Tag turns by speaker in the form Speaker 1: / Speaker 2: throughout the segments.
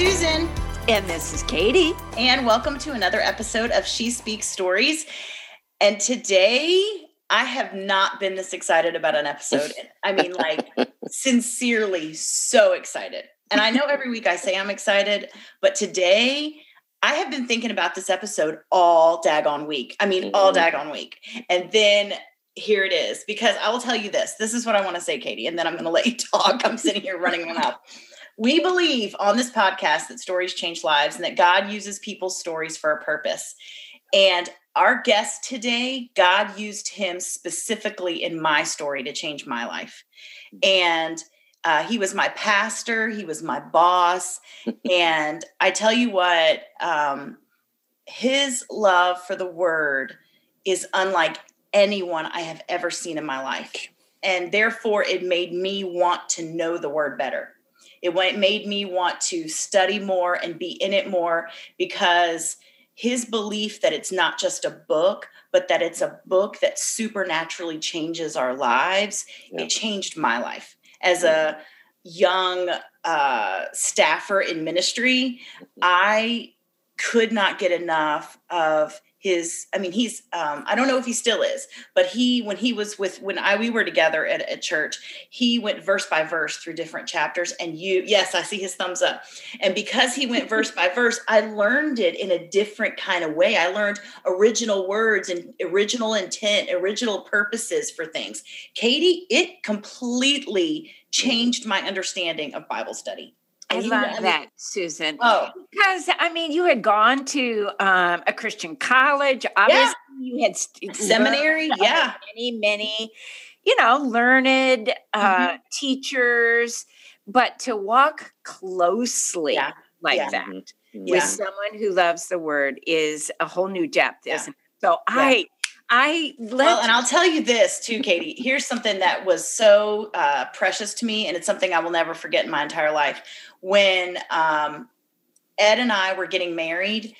Speaker 1: Susan.
Speaker 2: And this is Katie.
Speaker 1: And welcome to another episode of She Speaks Stories. And today, I have not been this excited about an episode. I mean, like, sincerely so excited. And I know every week I say I'm excited, but today, I have been thinking about this episode all daggone week. I mean, all mm-hmm. daggone week. And then here it is, because I will tell you this. This is what I want to say, Katie, and then I'm going to let you talk. I'm sitting here running my mouth. We believe on this podcast that stories change lives and that God uses people's stories for a purpose. And our guest today, God used him specifically in my story to change my life. And uh, he was my pastor, he was my boss. and I tell you what, um, his love for the word is unlike anyone I have ever seen in my life. And therefore, it made me want to know the word better. It made me want to study more and be in it more because his belief that it's not just a book, but that it's a book that supernaturally changes our lives, yeah. it changed my life. As a young uh, staffer in ministry, I could not get enough of his i mean he's um, i don't know if he still is but he when he was with when i we were together at, at church he went verse by verse through different chapters and you yes i see his thumbs up. And because he went verse by verse i learned it in a different kind of way. I learned original words and original intent original purposes for things. Katie it completely changed my understanding of bible study
Speaker 2: I love that, Susan. Oh, because I mean, you had gone to um, a Christian college. Obviously, yeah. you had st-
Speaker 1: seminary. Yeah,
Speaker 2: many, many, you know, learned uh, mm-hmm. teachers. But to walk closely yeah. like yeah. that mm-hmm. with someone who loves the word is a whole new depth, isn't it? So I I
Speaker 1: let well, and I'll tell you this too, Katie. Here's something that was so uh, precious to me, and it's something I will never forget in my entire life. When um, Ed and I were getting married,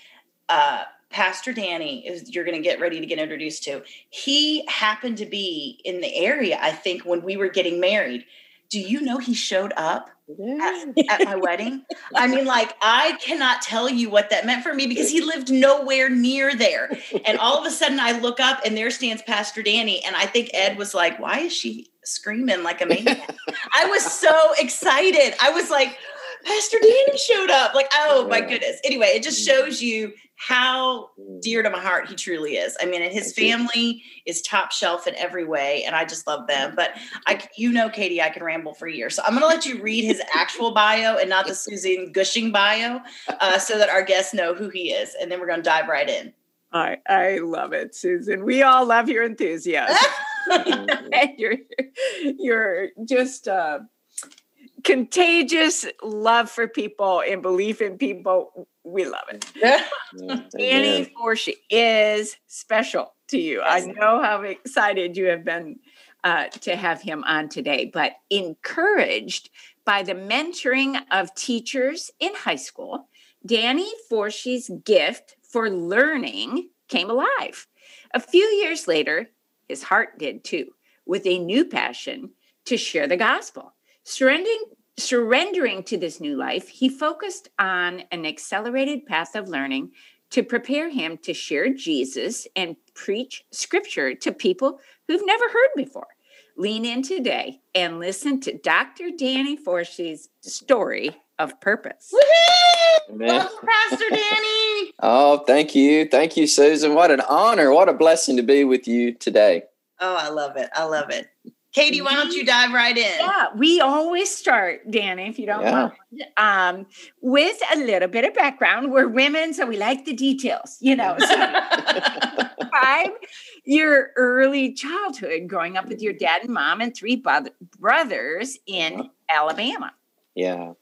Speaker 1: uh, Pastor Danny is you're going to get ready to get introduced to. He happened to be in the area, I think, when we were getting married. Do you know he showed up? at, at, my wedding. I mean, like, I cannot tell you what that meant for me because he lived nowhere near there. And all of a sudden, I look up and there stands Pastor Danny. And I think Ed was like, Why is she screaming like a maniac? I was so excited. I was like, Pastor Danny showed up. Like, oh my goodness. Anyway, it just shows you how dear to my heart he truly is. I mean, and his family is top shelf in every way, and I just love them. But I, you know, Katie, I can ramble for years, so I'm going to let you read his actual bio and not the Susan Gushing bio, uh, so that our guests know who he is, and then we're going to dive right in.
Speaker 2: I I love it, Susan. We all love your enthusiasm. you're you're just. Uh, contagious love for people and belief in people. We love it. Yeah. Annie Forshee is special to you. I know how excited you have been uh, to have him on today, but encouraged by the mentoring of teachers in high school, Danny Forshee's gift for learning came alive. A few years later, his heart did too, with a new passion to share the gospel. Surrendering, surrendering to this new life, he focused on an accelerated path of learning to prepare him to share Jesus and preach scripture to people who've never heard before. Lean in today and listen to Dr. Danny Forshee's story of purpose.
Speaker 1: Welcome, Pastor Danny.
Speaker 3: oh, thank you. Thank you, Susan. What an honor. What a blessing to be with you today.
Speaker 1: Oh, I love it. I love it. Katie, why don't you dive right in?
Speaker 2: Yeah, we always start, Danny, if you don't yeah. mind, um, with a little bit of background. We're women, so we like the details, you know. So five, your early childhood growing up with your dad and mom and three brothers in Alabama.
Speaker 3: Yeah.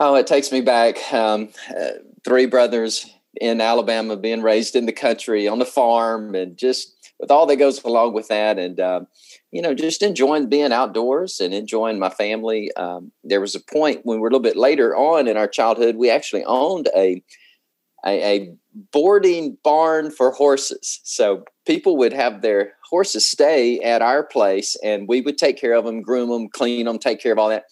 Speaker 3: Oh, it takes me back. Um, uh, three brothers in Alabama being raised in the country on the farm and just with all that goes along with that. And, um, you know, just enjoying being outdoors and enjoying my family. Um, there was a point when we are a little bit later on in our childhood, we actually owned a, a, a boarding barn for horses. So people would have their horses stay at our place and we would take care of them, groom them, clean them, take care of all that.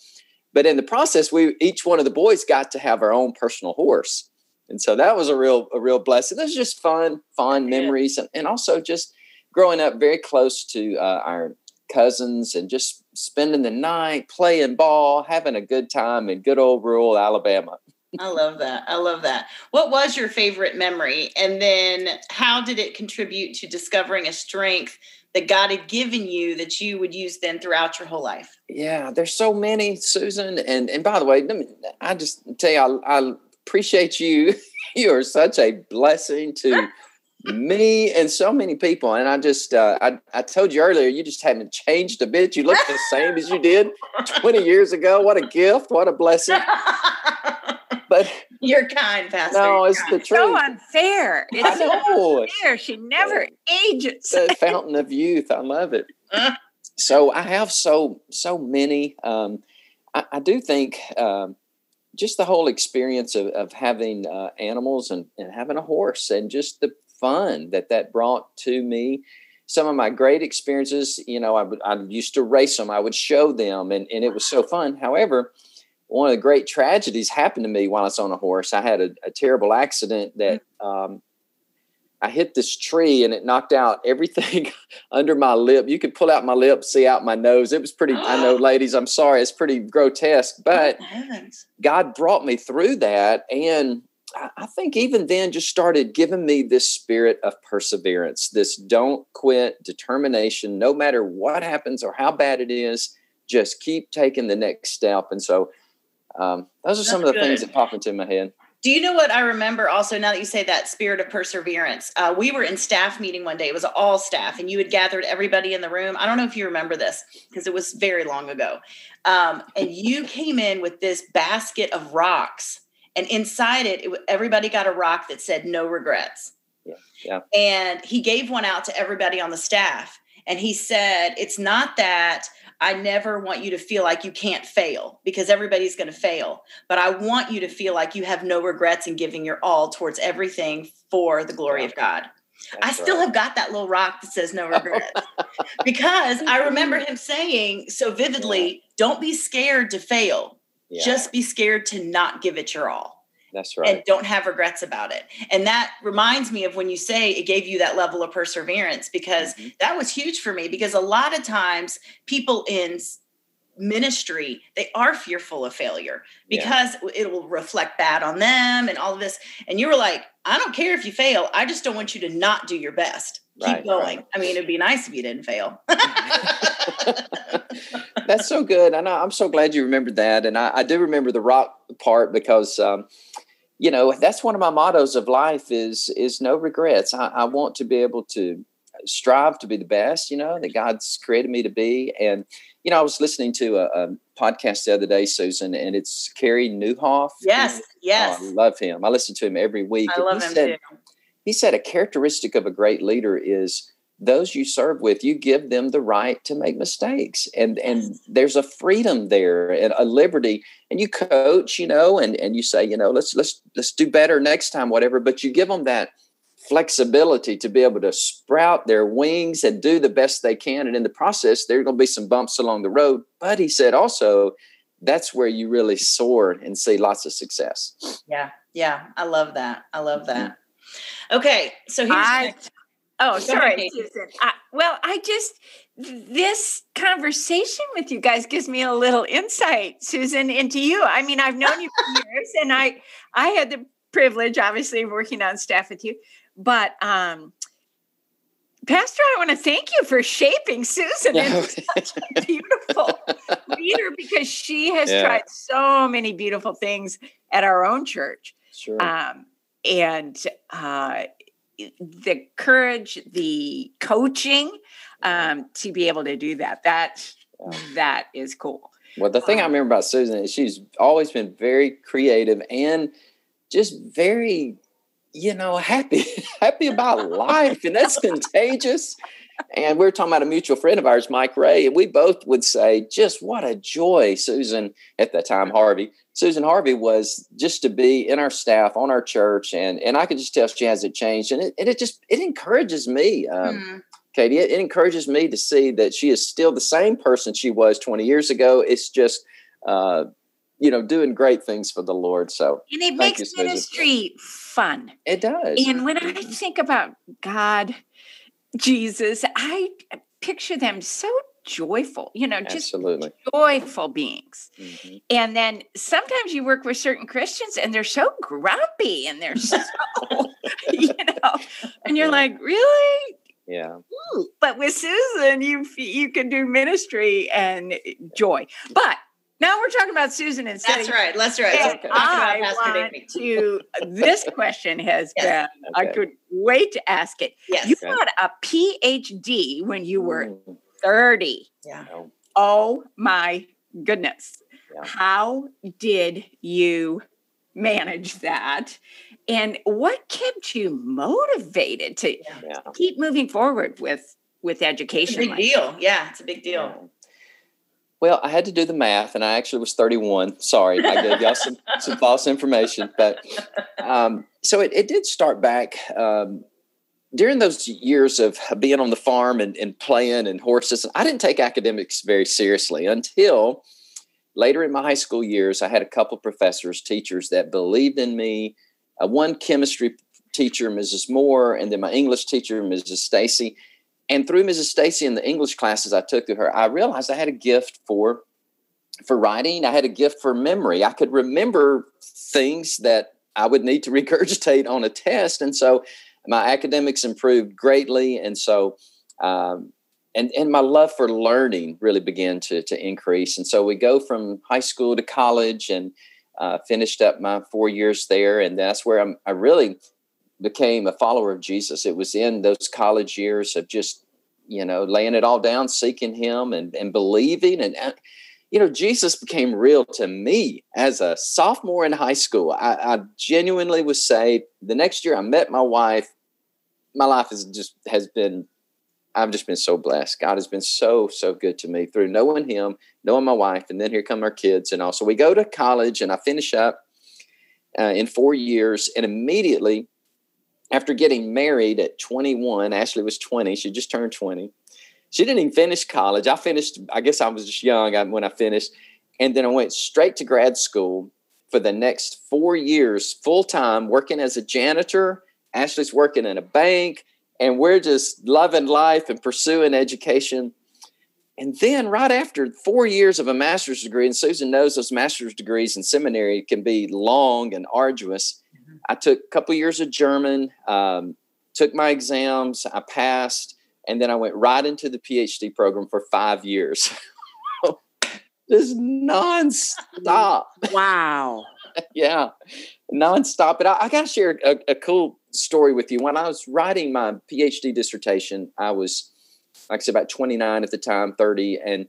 Speaker 3: but in the process, we each one of the boys got to have our own personal horse, and so that was a real a real blessing. Those just fun, fun memories, and, and also just growing up very close to uh, our cousins and just spending the night playing ball, having a good time in good old rural Alabama.
Speaker 1: I love that. I love that. What was your favorite memory? And then how did it contribute to discovering a strength that God had given you that you would use then throughout your whole life?
Speaker 3: Yeah, there's so many, Susan. And and by the way, let me, I just tell you, I, I appreciate you. you are such a blessing to me and so many people. And I just, uh, I, I told you earlier, you just haven't changed a bit. You look the same as you did 20 years ago. What a gift. What a blessing. But
Speaker 1: you're kind, Pastor.
Speaker 3: No, it's the truth.
Speaker 2: So unfair. It's
Speaker 3: know.
Speaker 2: unfair. She never ages.
Speaker 3: The fountain of youth. I love it. so I have so, so many. Um, I, I do think, um, just the whole experience of, of having uh, animals and, and having a horse and just the fun that that brought to me. Some of my great experiences, you know, I, would, I used to race them. I would show them, and, and it was so fun. However, one of the great tragedies happened to me while I was on a horse. I had a, a terrible accident that um, I hit this tree and it knocked out everything under my lip. You could pull out my lip, see out my nose. It was pretty, I know, ladies, I'm sorry, it's pretty grotesque, but God brought me through that. And I think even then just started giving me this spirit of perseverance, this don't quit determination, no matter what happens or how bad it is, just keep taking the next step. And so um, those are That's some of the good. things that pop into my head.
Speaker 1: Do you know what I remember also now that you say that spirit of perseverance? Uh, we were in staff meeting one day. It was all staff, and you had gathered everybody in the room. I don't know if you remember this because it was very long ago. Um, and you came in with this basket of rocks and inside it, it, everybody got a rock that said no regrets
Speaker 3: yeah, yeah.
Speaker 1: and he gave one out to everybody on the staff and he said it's not that i never want you to feel like you can't fail because everybody's going to fail but i want you to feel like you have no regrets in giving your all towards everything for the glory yeah. of god That's I still right. have got that little rock that says no regrets because I remember him saying so vividly, don't be scared to fail. Yeah. Just be scared to not give it your all.
Speaker 3: That's right.
Speaker 1: And don't have regrets about it. And that reminds me of when you say it gave you that level of perseverance because mm-hmm. that was huge for me because a lot of times people in ministry they are fearful of failure because yeah. it will reflect bad on them and all of this and you were like i don't care if you fail i just don't want you to not do your best keep right, going right. i mean it'd be nice if you didn't fail
Speaker 3: that's so good and I, am so glad you remembered that and I, I, do remember the rock part because um, you know that's one of my mottos of life is is no regrets I, I want to be able to strive to be the best you know that god's created me to be and you know, I was listening to a, a podcast the other day, Susan, and it's Carey Nieuwhof.
Speaker 1: Yes, yes.
Speaker 3: Oh, I love him. I listen to him every week.
Speaker 1: I love him
Speaker 3: said,
Speaker 1: too.
Speaker 3: He said a characteristic of a great leader is those you serve with, you give them the right to make mistakes. And and there's a freedom there and a liberty. And you coach, you know, and, and you say, you know, let's let's let's do better next time, whatever. But you give them that flexibility to be able to sprout their wings and do the best they can. And in the process, there are going to be some bumps along the road. But he said also, that's where you really soar and see lots of success.
Speaker 1: Yeah. Yeah. I love that. I love that. Mm-hmm. Okay. So here's. I,
Speaker 2: oh, sorry, Susan. I, well, I just, this conversation with you guys gives me a little insight, Susan, into you. I mean, I've known you for years and I, I had the privilege, obviously, of working on staff with you. But um, Pastor, I want to thank you for shaping Susan into such a beautiful leader because she has yeah. tried so many beautiful things at our own church.
Speaker 3: Sure. Um,
Speaker 2: and uh, the courage, the coaching um, to be able to do that. That that is cool.
Speaker 3: Well, the thing um, I remember about Susan is she's always been very creative and just very you know, happy, happy about life. And that's contagious. And we are talking about a mutual friend of ours, Mike Ray, and we both would say, just what a joy, Susan, at that time, Harvey. Susan Harvey was just to be in our staff, on our church, and and I could just tell she hasn't changed. And it, and it just it encourages me. Um, mm. Katie, it, it encourages me to see that she is still the same person she was 20 years ago. It's just uh, you know, doing great things for the Lord. So
Speaker 2: and it makes ministry fun.
Speaker 3: It does.
Speaker 2: And when I think about God, Jesus, I picture them so joyful, you know, just Absolutely. joyful beings. Mm-hmm. And then sometimes you work with certain Christians and they're so grumpy and they're so, you know, and you're like, really?
Speaker 3: Yeah.
Speaker 2: But with Susan, you you can do ministry and joy. But now we're talking about Susan instead.
Speaker 1: That's right. That's right.
Speaker 2: Okay. I want to. This question has yes. been. Okay. I could wait to ask it.
Speaker 1: Yes.
Speaker 2: You got a PhD when you were thirty.
Speaker 1: Yeah.
Speaker 2: Oh my goodness! Yeah. How did you manage that? And what kept you motivated to yeah. keep moving forward with with education?
Speaker 1: big like deal. That? Yeah, it's a big deal.
Speaker 3: Well, I had to do the math, and I actually was 31. Sorry, I gave y'all some, some false information. But um, so it, it, did start back um, during those years of being on the farm and, and playing and horses. I didn't take academics very seriously until later in my high school years. I had a couple of professors, teachers that believed in me. Uh, one chemistry teacher, Mrs. Moore, and then my English teacher, Mrs. Stacy and through Mrs. Stacy and the English classes I took to her, I realized I had a gift for for writing. I had a gift for memory. I could remember things that I would need to regurgitate on a test, and so my academics improved greatly. And so, um, and and my love for learning really began to to increase. And so we go from high school to college, and uh, finished up my four years there, and that's where I'm, I really became a follower of Jesus. It was in those college years of just, you know, laying it all down, seeking Him and, and believing. And, uh, you know, Jesus became real to me as a sophomore in high school. I, I genuinely was saved. The next year I met my wife. My life has just has been I've just been so blessed. God has been so, so good to me through knowing Him, knowing my wife, and then here come our kids. And also, we go to college, and I finish up uh, in four years, and immediately after getting married at 21, Ashley was 20. She just turned 20. She didn't even finish college. I finished, I guess I was just young when I finished. And then I went straight to grad school for the next four years, full time, working as a janitor. Ashley's working in a bank, and we're just loving life and pursuing education. And then, right after four years of a master's degree, and Susan knows those master's degrees in seminary can be long and arduous I took a couple years of German, um, took my exams, I passed, and then I went right into the PhD program for five years. Just nonstop.
Speaker 2: Wow.
Speaker 3: yeah, nonstop. But I, I got to share a, a cool story with you. When I was writing my PhD dissertation, I was, like I said, about 29 at the time, 30, and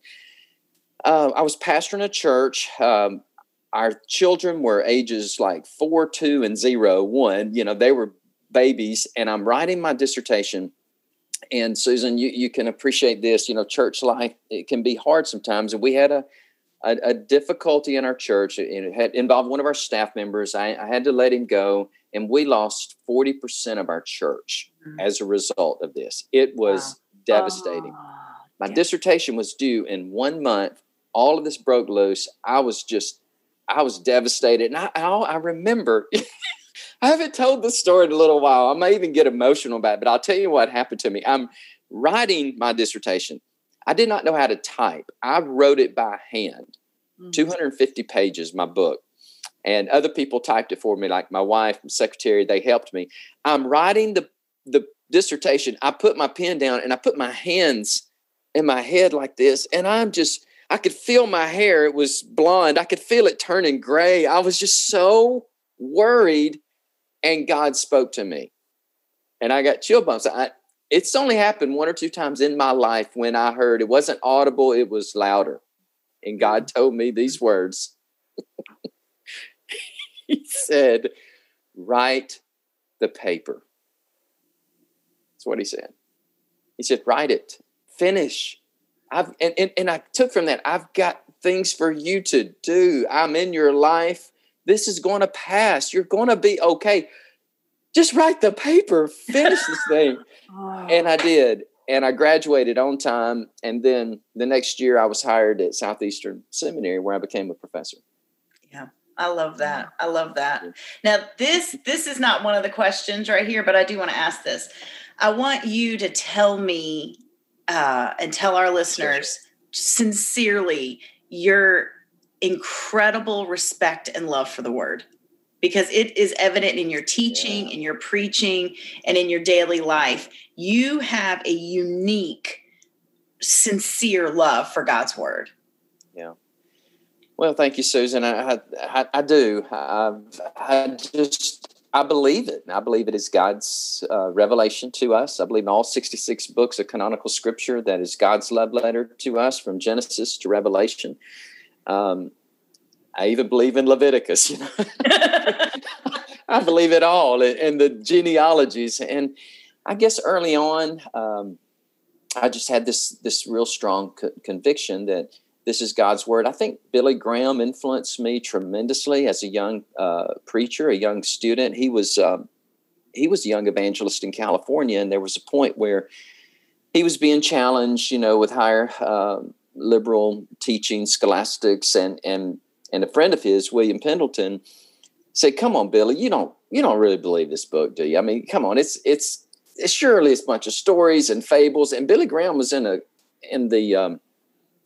Speaker 3: uh, I was pastoring a church. Um, our children were ages like four, two, and zero, one. You know, they were babies, and I'm writing my dissertation. And Susan, you, you can appreciate this. You know, church life it can be hard sometimes, and we had a a, a difficulty in our church. It had involved one of our staff members. I, I had to let him go, and we lost forty percent of our church mm-hmm. as a result of this. It was wow. devastating. Oh, my yeah. dissertation was due in one month. All of this broke loose. I was just I was devastated. And I, I, I remember, I haven't told this story in a little while. I may even get emotional about it, but I'll tell you what happened to me. I'm writing my dissertation. I did not know how to type. I wrote it by hand, mm-hmm. 250 pages, my book. And other people typed it for me, like my wife, my secretary, they helped me. I'm writing the, the dissertation. I put my pen down and I put my hands in my head like this, and I'm just I could feel my hair. It was blonde. I could feel it turning gray. I was just so worried. And God spoke to me. And I got chill bumps. I, it's only happened one or two times in my life when I heard it wasn't audible, it was louder. And God told me these words He said, Write the paper. That's what He said. He said, Write it, finish I've and, and, and I took from that, I've got things for you to do. I'm in your life. This is going to pass. You're going to be okay. Just write the paper, finish this thing. oh. And I did. And I graduated on time. And then the next year I was hired at Southeastern Seminary where I became a professor. Yeah.
Speaker 1: I love that. I love that. Now this this is not one of the questions right here, but I do want to ask this. I want you to tell me uh, and tell our listeners sincerely your incredible respect and love for the word because it is evident in your teaching, yeah. in your preaching, and in your daily life. You have a unique, sincere love for God's word.
Speaker 3: Yeah. Well, thank you, Susan. I, I, I do. I've, I just I believe it. I believe it is God's uh, revelation to us. I believe in all 66 books of canonical scripture that is God's love letter to us from Genesis to Revelation. Um, I even believe in Leviticus. You know? I believe it all and the genealogies. And I guess early on, um, I just had this this real strong co- conviction that this is God's word. I think Billy Graham influenced me tremendously as a young uh, preacher, a young student. He was um, he was a young evangelist in California, and there was a point where he was being challenged, you know, with higher uh, liberal teaching, scholastics, and and and a friend of his, William Pendleton, said, "Come on, Billy, you don't you don't really believe this book, do you? I mean, come on, it's it's, it's surely it's a bunch of stories and fables." And Billy Graham was in a in the um,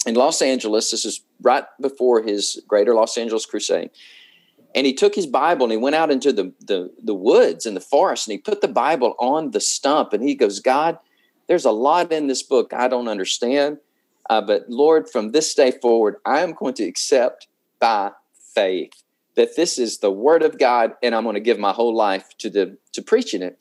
Speaker 3: in Los Angeles. This is right before his Greater Los Angeles Crusade. And he took his Bible and he went out into the, the, the woods and the forest and he put the Bible on the stump and he goes, God, there's a lot in this book I don't understand. Uh, but Lord, from this day forward, I am going to accept by faith that this is the word of God and I'm going to give my whole life to the to preaching it.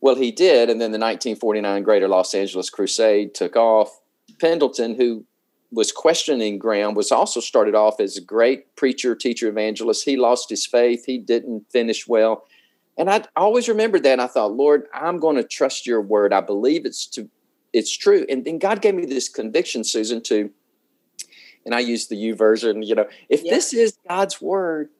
Speaker 3: Well, he did, and then the 1949 Greater Los Angeles Crusade took off. Pendleton, who was questioning Graham was also started off as a great preacher, teacher, evangelist. He lost his faith. He didn't finish well. And I always remembered that. And I thought, Lord, I'm going to trust your word. I believe it's to it's true. And then God gave me this conviction, Susan, to and I use the U version, you know, if yeah. this is God's word,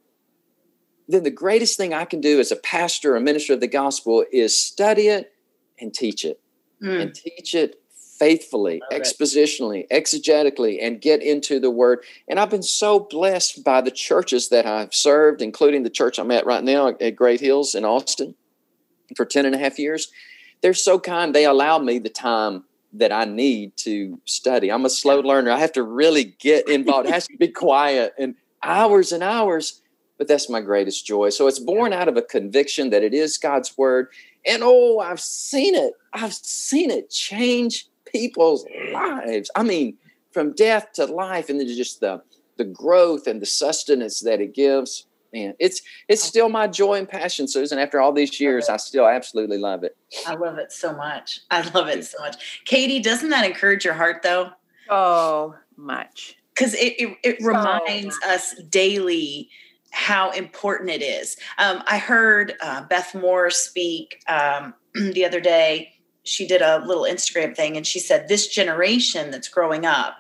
Speaker 3: then the greatest thing I can do as a pastor, a minister of the gospel is study it and teach it. Mm. And teach it faithfully, expositionally, exegetically, and get into the word. And I've been so blessed by the churches that I've served, including the church I'm at right now at Great Hills in Austin for 10 and a half years. They're so kind. They allow me the time that I need to study. I'm a slow learner. I have to really get involved. It has to be quiet and hours and hours, but that's my greatest joy. So it's born out of a conviction that it is God's word. And oh, I've seen it. I've seen it change people's lives. I mean, from death to life, and then just the the growth and the sustenance that it gives. Man, it's it's still my joy and passion, Susan. After all these years, I still absolutely love it.
Speaker 1: I love it so much. I love it so much. Katie, doesn't that encourage your heart though?
Speaker 2: So much.
Speaker 1: Because it it, it so reminds much. us daily how important it is. Um, I heard uh, Beth Moore speak um, the other day she did a little Instagram thing and she said this generation that's growing up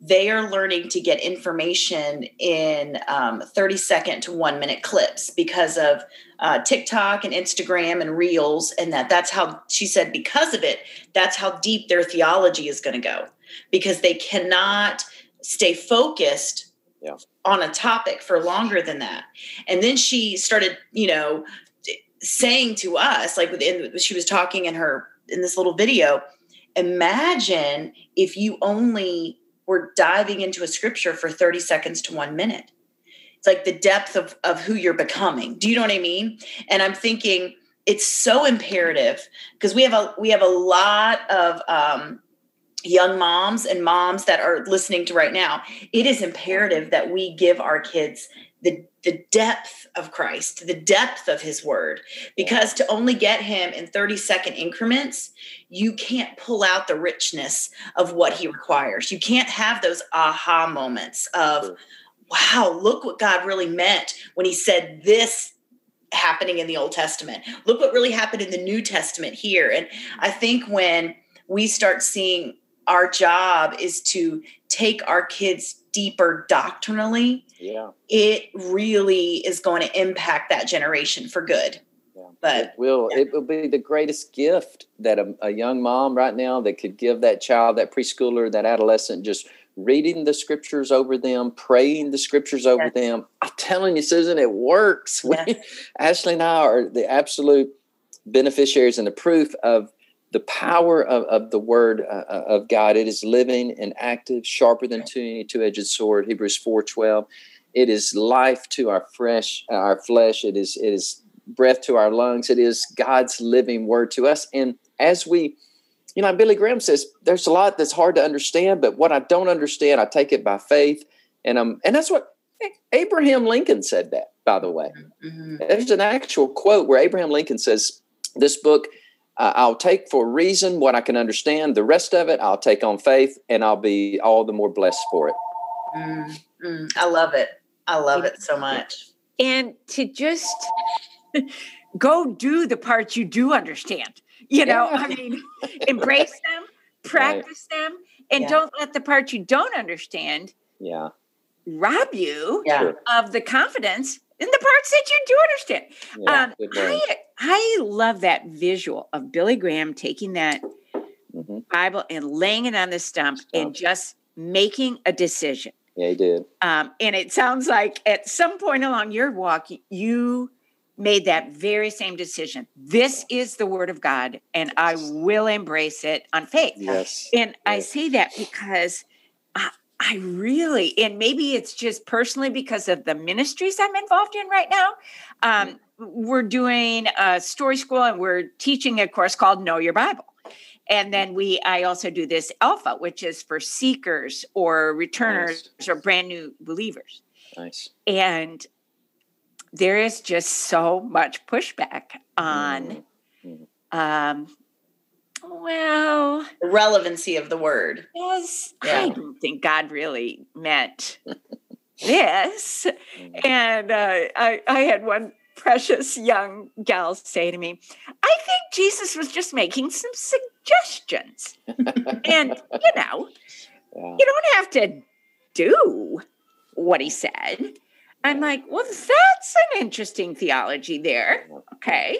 Speaker 1: they are learning to get information in um, 30 second to one minute clips because of uh, tiktok and instagram and reels and that that's how she said because of it that's how deep their theology is going to go because they cannot stay focused yeah. on a topic for longer than that and then she started you know saying to us like within she was talking in her in this little video imagine if you only were diving into a scripture for 30 seconds to one minute. It's like the depth of, of who you're becoming. Do you know what i mean? And i'm thinking it's so imperative because we have a we have a lot of um, young moms and moms that are listening to right now. It is imperative that we give our kids the the depth of Christ, the depth of his word. Because to only get him in 30 second increments, you can't pull out the richness of what he requires. You can't have those aha moments of, wow, look what God really meant when he said this happening in the Old Testament. Look what really happened in the New Testament here. And I think when we start seeing our job is to take our kids deeper doctrinally,
Speaker 3: yeah.
Speaker 1: it really is going to impact that generation for good. Yeah. But
Speaker 3: it will yeah. it will be the greatest gift that a, a, young mom right now that could give that child, that preschooler, that adolescent, just reading the scriptures over them, praying the scriptures over yes. them. I'm telling you, Susan, it works. Yeah. We, Ashley and I are the absolute beneficiaries and the proof of the power of, of the word uh, uh of God. It is living and active, sharper than two two-edged sword. Hebrews four twelve. It is life to our fresh our flesh. It is it is breath to our lungs. It is God's living word to us. And as we, you know, Billy Graham says, there's a lot that's hard to understand, but what I don't understand, I take it by faith. And um, and that's what Abraham Lincoln said that, by the way. Mm-hmm. There's an actual quote where Abraham Lincoln says, This book uh, I'll take for reason what I can understand. The rest of it I'll take on faith, and I'll be all the more blessed for it.
Speaker 1: Mm-hmm. I love it. I love it so much.
Speaker 2: And to just go do the parts you do understand. You know, yeah. I mean, embrace them, practice right. them, and yeah. don't let the parts you don't understand
Speaker 3: yeah.
Speaker 2: rob you yeah. of the confidence in the parts that you do understand. Yeah, um, I, I love that visual of Billy Graham taking that mm-hmm. Bible and laying it on the stump, stump, and just making a decision.
Speaker 3: Yeah, he did.
Speaker 2: Um, and it sounds like at some point along your walk, you made that very same decision. This is the word of God, and I will embrace it on faith.
Speaker 3: Yes.
Speaker 2: And yes. I say that because I, really, and maybe it's just personally because of the ministries I'm involved in right now. Um, we're doing a story school and we're teaching a course called Know Your Bible. And then we, I also do this alpha, which is for seekers or returners nice. or brand new believers.
Speaker 3: Nice.
Speaker 2: And there is just so much pushback on mm-hmm. um well
Speaker 1: relevancy of the word
Speaker 2: yes yeah. i don't think god really meant this mm. and uh, I, I had one precious young gal say to me i think jesus was just making some suggestions and you know yeah. you don't have to do what he said I'm like, well, that's an interesting theology there. Okay.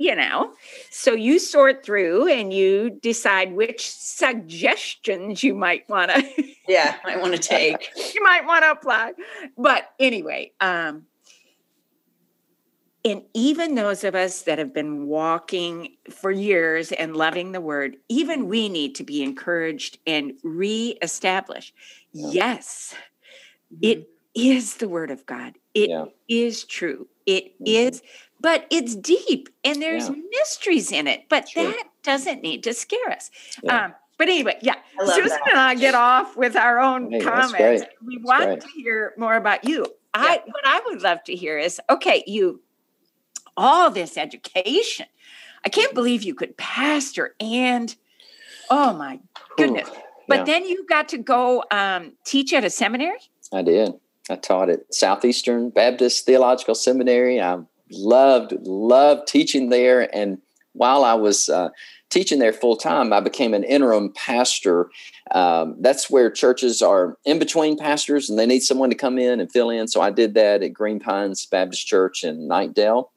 Speaker 2: You know, so you sort through and you decide which suggestions you might want to.
Speaker 1: yeah, I want to take.
Speaker 2: you might want to apply. But anyway, um, and even those of us that have been walking for years and loving the word, even we need to be encouraged and reestablished. Yeah. Yes, it mm-hmm is the word of God. It yeah. is true. It mm-hmm. is, but it's deep and there's yeah. mysteries in it. But true. that doesn't need to scare us. Yeah. Um, but anyway, yeah, Susan that. and I get off with our own hey, comments. We that's want great. to hear more about you. I what I would love to hear is okay, you all this education. I can't believe you could pastor and oh my goodness. Ooh, but then you got to go um, teach at a seminary.
Speaker 3: I did. I taught at Southeastern Baptist Theological Seminary. I loved loved teaching there, and while I was uh, teaching there full time, I became an interim pastor. Um, that's where churches are in between pastors, and they need someone to come in and fill in. So I did that at Green Pines Baptist Church in Knightdale,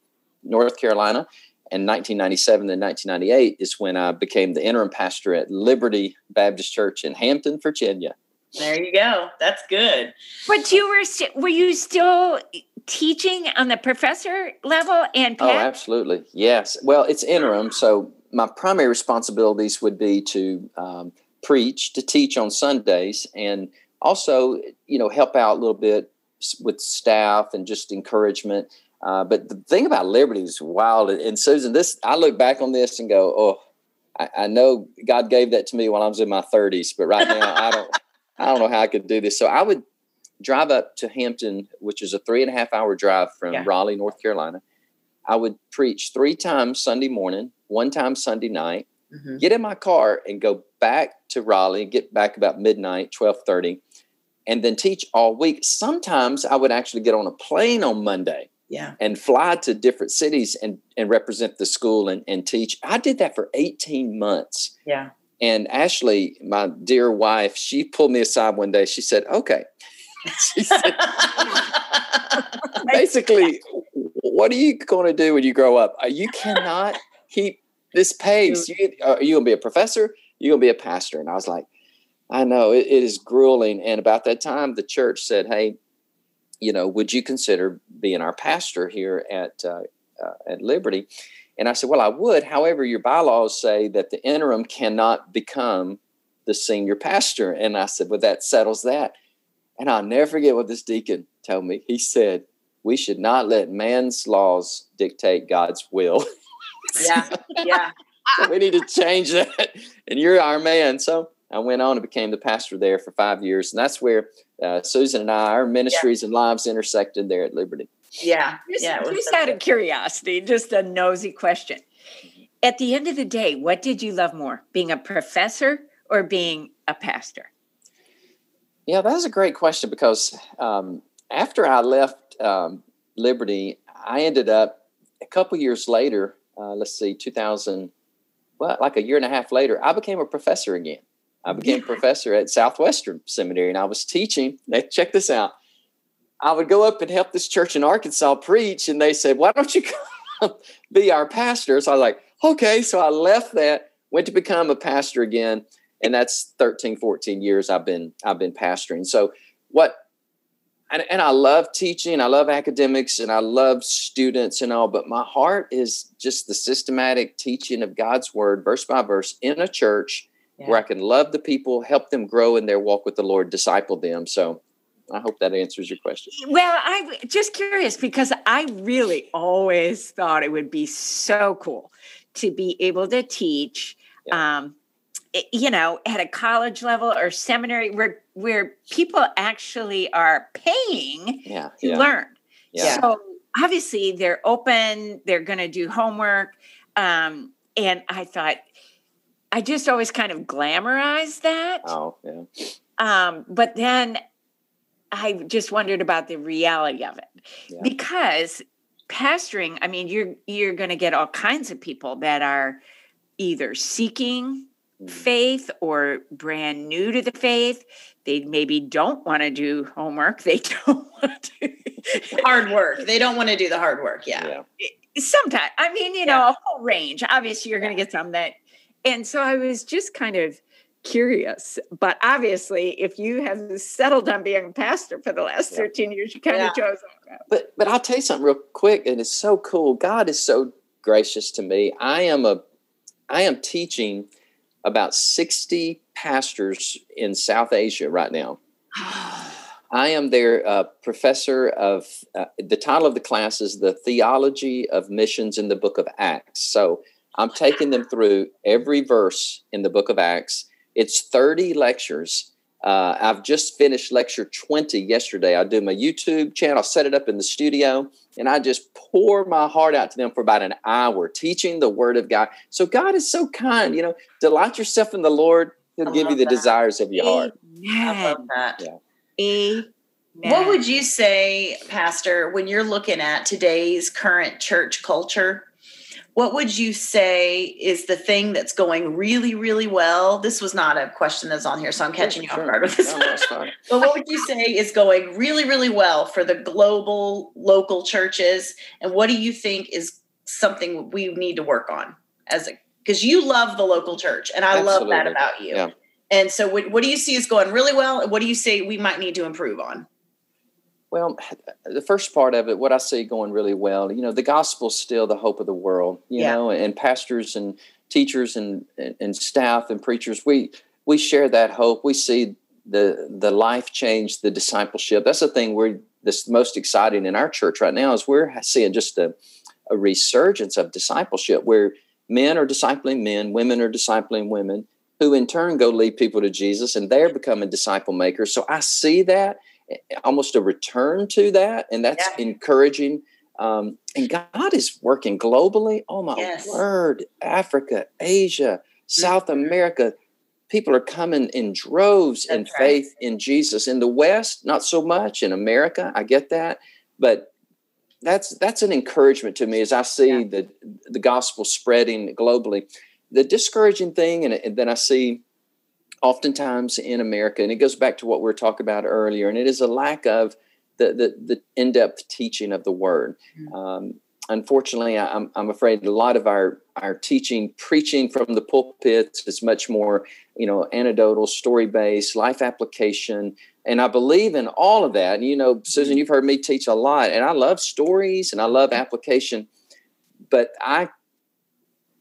Speaker 3: North Carolina. In 1997 and 1998 is when I became the interim pastor at Liberty Baptist Church in Hampton, Virginia.
Speaker 1: There you go. That's good.
Speaker 2: But you were st- were you still teaching on the professor level and
Speaker 3: Oh, absolutely. Yes. Well, it's interim, so my primary responsibilities would be to um, preach, to teach on Sundays, and also, you know, help out a little bit with staff and just encouragement. Uh, but the thing about Liberty is wild. And Susan, this I look back on this and go, oh, I, I know God gave that to me when I was in my 30s, but right now I don't. I don't know how I could do this. So I would drive up to Hampton, which is a three and a half hour drive from yeah. Raleigh, North Carolina. I would preach three times Sunday morning, one time Sunday night, mm-hmm. get in my car and go back to Raleigh, get back about midnight, 1230, and then teach all week. Sometimes I would actually get on a plane on Monday.
Speaker 1: Yeah.
Speaker 3: And fly to different cities and, and represent the school and, and teach. I did that for 18 months.
Speaker 1: Yeah.
Speaker 3: And Ashley, my dear wife, she pulled me aside one day. She said, "Okay." Said, basically, what are you going to do when you grow up? Uh, you cannot keep this pace. You, are you going to be a professor? You're going to be a pastor. And I was like, I know it, it is grueling. And about that time, the church said, Hey, you know, would you consider being our pastor here at uh, uh, at Liberty? And I said, well, I would. However, your bylaws say that the interim cannot become the senior pastor. And I said, well, that settles that. And I'll never forget what this deacon told me. He said, we should not let man's laws dictate God's will.
Speaker 1: Yeah, yeah.
Speaker 3: so we need to change that. And you're our man. So I went on and became the pastor there for five years. And that's where uh, Susan and I, our ministries yeah. and lives intersected there at Liberty.
Speaker 1: Yeah.
Speaker 2: Just,
Speaker 1: yeah,
Speaker 2: just out of curiosity, just a nosy question. At the end of the day, what did you love more, being a professor or being a pastor?
Speaker 3: Yeah, that's a great question because um, after I left um, Liberty, I ended up a couple years later, uh, let's see, 2000, well, like a year and a half later, I became a professor again. I became yeah. professor at Southwestern Seminary and I was teaching. Check this out. I would go up and help this church in Arkansas preach, and they said, Why don't you come be our pastor? So I was like, Okay. So I left that, went to become a pastor again. And that's 13, 14 years I've been I've been pastoring. So what and, and I love teaching, I love academics, and I love students and all, but my heart is just the systematic teaching of God's word, verse by verse, in a church yeah. where I can love the people, help them grow in their walk with the Lord, disciple them. So I hope that answers your question.
Speaker 2: Well, I'm just curious because I really always thought it would be so cool to be able to teach, yeah. um, you know, at a college level or seminary where where people actually are paying
Speaker 3: yeah,
Speaker 2: to
Speaker 3: yeah.
Speaker 2: learn. Yeah. So obviously they're open, they're going to do homework, um, and I thought I just always kind of glamorized that.
Speaker 3: Oh, yeah.
Speaker 2: Um, but then I just wondered about the reality of it yeah. because pastoring, I mean, you're you're going to get all kinds of people that are either seeking. Mm. faith or brand new to the faith. They maybe don't want to do homework. They don't want to
Speaker 1: hard work. They don't want to do the hard work. Yeah. yeah.
Speaker 2: Eh, Sometimes, I mean, you know, yeah. a whole range. Obviously, you're going to get some that and so I was just kind of curious. But obviously, if you have settled on being a pastor for the last yeah. 13 years, you kind yeah. of chose
Speaker 3: that. But but I'll tell you something real quick, and it's so cool. God is so gracious to me. I am a I am teaching about 60 pastors in South Asia right now. I am their uh, professor of uh, the title of the class is the theology of missions in the book of Acts. So I'm taking them through every verse in the book of Acts. It's 30 lectures. Uh, I've just finished lecture 20 yesterday. I do my YouTube channel, I set it up in the studio, and I just pour my heart out to them for about an hour, teaching the word of God. So God is so kind. You know, delight yourself in the Lord, He'll I give you the that. desires of your heart.
Speaker 1: I love that. Yeah. Amen. What would you say, Pastor, when you're looking at today's current church culture? What would you say is the thing that's going really, really well? This was not a question that's on here, so I'm catching sure, you off guard with this. No, but what would you say is going really, really well for the global local churches? And what do you think is something we need to work on as a because you love the local church, and I Absolutely. love that about you. Yeah. And so, what, what do you see is going really well? And what do you say we might need to improve on?
Speaker 3: Well, the first part of it, what I see going really well, you know, the gospel's still the hope of the world, you yeah. know, and pastors and teachers and, and staff and preachers, we we share that hope. We see the the life change, the discipleship. That's the thing we're that's most exciting in our church right now is we're seeing just a, a resurgence of discipleship where men are discipling men, women are discipling women, who in turn go lead people to Jesus and they're becoming disciple makers. So I see that almost a return to that, and that's yeah. encouraging. Um, and God is working globally. Oh my yes. word! Africa, Asia, South mm-hmm. America, people are coming in droves that's in right. faith in Jesus. In the West, not so much. In America, I get that, but that's that's an encouragement to me as I see yeah. the the gospel spreading globally. The discouraging thing, and, and then I see oftentimes in America, and it goes back to what we were talking about earlier, and it is a lack of the the, the in depth teaching of the Word. Mm-hmm. Um, unfortunately, I'm, I'm afraid a lot of our, our teaching, preaching from the pulpits is much more, you know, anecdotal, story based, life application. And I believe in all of that. And, you know, Susan, you've heard me teach a lot, and I love stories and I love application. But I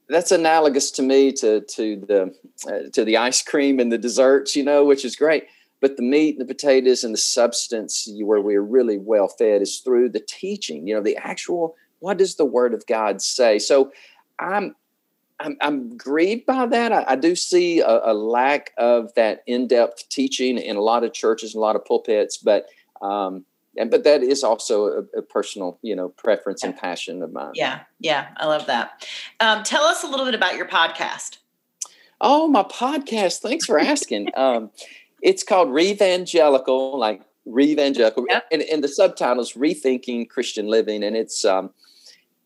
Speaker 3: that's analogous to me to to the uh, to the ice cream and the desserts, you know, which is great. But the meat and the potatoes and the substance where we're really well fed is through the teaching, you know, the actual what does the word of God say? So I'm I'm, I'm grieved by that. I, I do see a, a, lack of that in-depth teaching in a lot of churches, and a lot of pulpits, but um, and but that is also a, a personal, you know, preference yeah. and passion of mine.
Speaker 1: Yeah, yeah, I love that. Um, tell us a little bit about your podcast.
Speaker 3: Oh, my podcast! Thanks for asking. um, it's called Revangelical, like Revangelical, yep. and, and the subtitles Rethinking Christian Living, and it's um,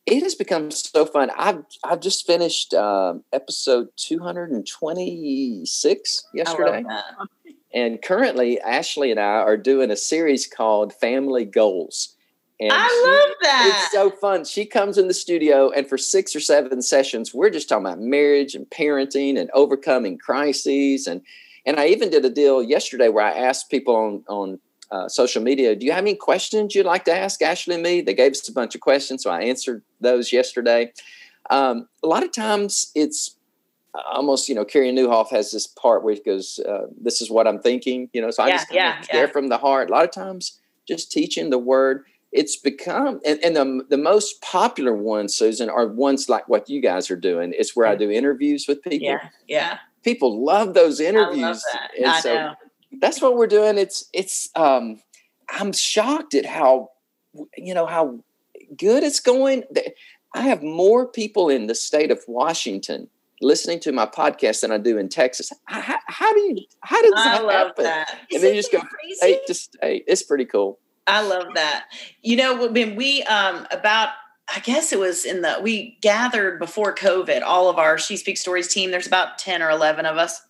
Speaker 3: it has become so fun. I've I've just finished um, episode 226 yesterday. And currently Ashley and I are doing a series called Family Goals. And
Speaker 1: I she, love that.
Speaker 3: It's so fun. She comes in the studio and for 6 or 7 sessions we're just talking about marriage and parenting and overcoming crises and and I even did a deal yesterday where I asked people on on uh, social media. Do you have any questions you'd like to ask Ashley and me? They gave us a bunch of questions, so I answered those yesterday. Um, a lot of times it's almost, you know, Carey Nieuwhof has this part where he goes, uh, This is what I'm thinking, you know, so I yeah, just yeah, care yeah. from the heart. A lot of times just teaching the word. It's become, and, and the, the most popular ones, Susan, are ones like what you guys are doing. It's where I do interviews with people.
Speaker 1: Yeah, yeah.
Speaker 3: People love those interviews. I love
Speaker 1: that. And I so, know
Speaker 3: that's what we're doing. It's it's um I'm shocked at how you know how good it's going. I have more people in the state of Washington listening to my podcast than I do in Texas. How, how do you how does that happen? That. And then you just go crazy? state to state. It's pretty cool.
Speaker 1: I love that. You know, when we um about I guess it was in the we gathered before COVID, all of our She Speaks Stories team. There's about 10 or 11 of us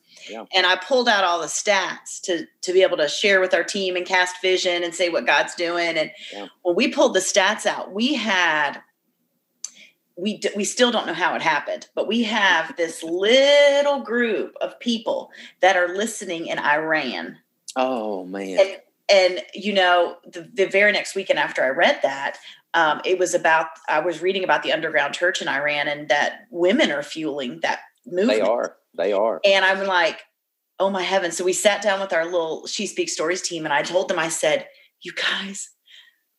Speaker 1: and I pulled out all the stats to to be able to share with our team and cast vision and say what God's doing. And yeah. when we pulled the stats out, we had we we still don't know how it happened, but we have this little group of people that are listening in Iran.
Speaker 3: Oh man.
Speaker 1: And, and you know, the, the very next weekend after I read that, um, it was about I was reading about the underground church in Iran and that women are fueling that movement.
Speaker 3: They are. They are.
Speaker 1: And I'm like, oh my heaven. So we sat down with our little She Speaks Stories team and I told them, I said, you guys,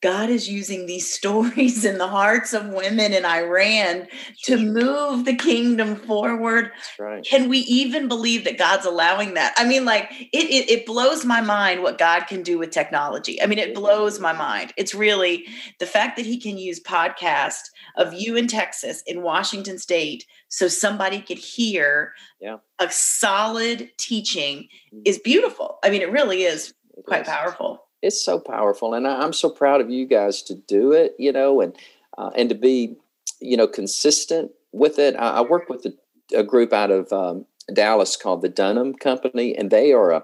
Speaker 1: God is using these stories in the hearts of women in Iran to move the kingdom forward.
Speaker 3: Right.
Speaker 1: Can we even believe that God's allowing that? I mean, like it, it, it blows my mind what God can do with technology. I mean, it blows my mind. It's really the fact that He can use podcast of you in Texas, in Washington State, so somebody could hear
Speaker 3: yeah.
Speaker 1: a solid teaching mm. is beautiful. I mean, it really is it quite is. powerful
Speaker 3: it's so powerful, and I, am so proud of you guys to do it. You know, and uh, and to be you know consistent with it. I, I work with a, a, group out of um, Dallas called the Dunham Company, and they are a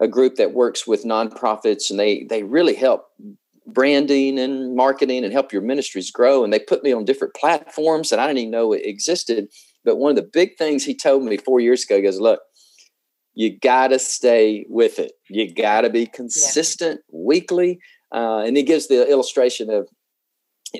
Speaker 3: a group that works with nonprofits, and they they really help branding and marketing and help your ministries grow. And they put me on different platforms that I didn't even know existed. But one of the big things he told me four years ago, he goes, "Look." You got to stay with it. You got to be consistent yeah. weekly. Uh, and he gives the illustration of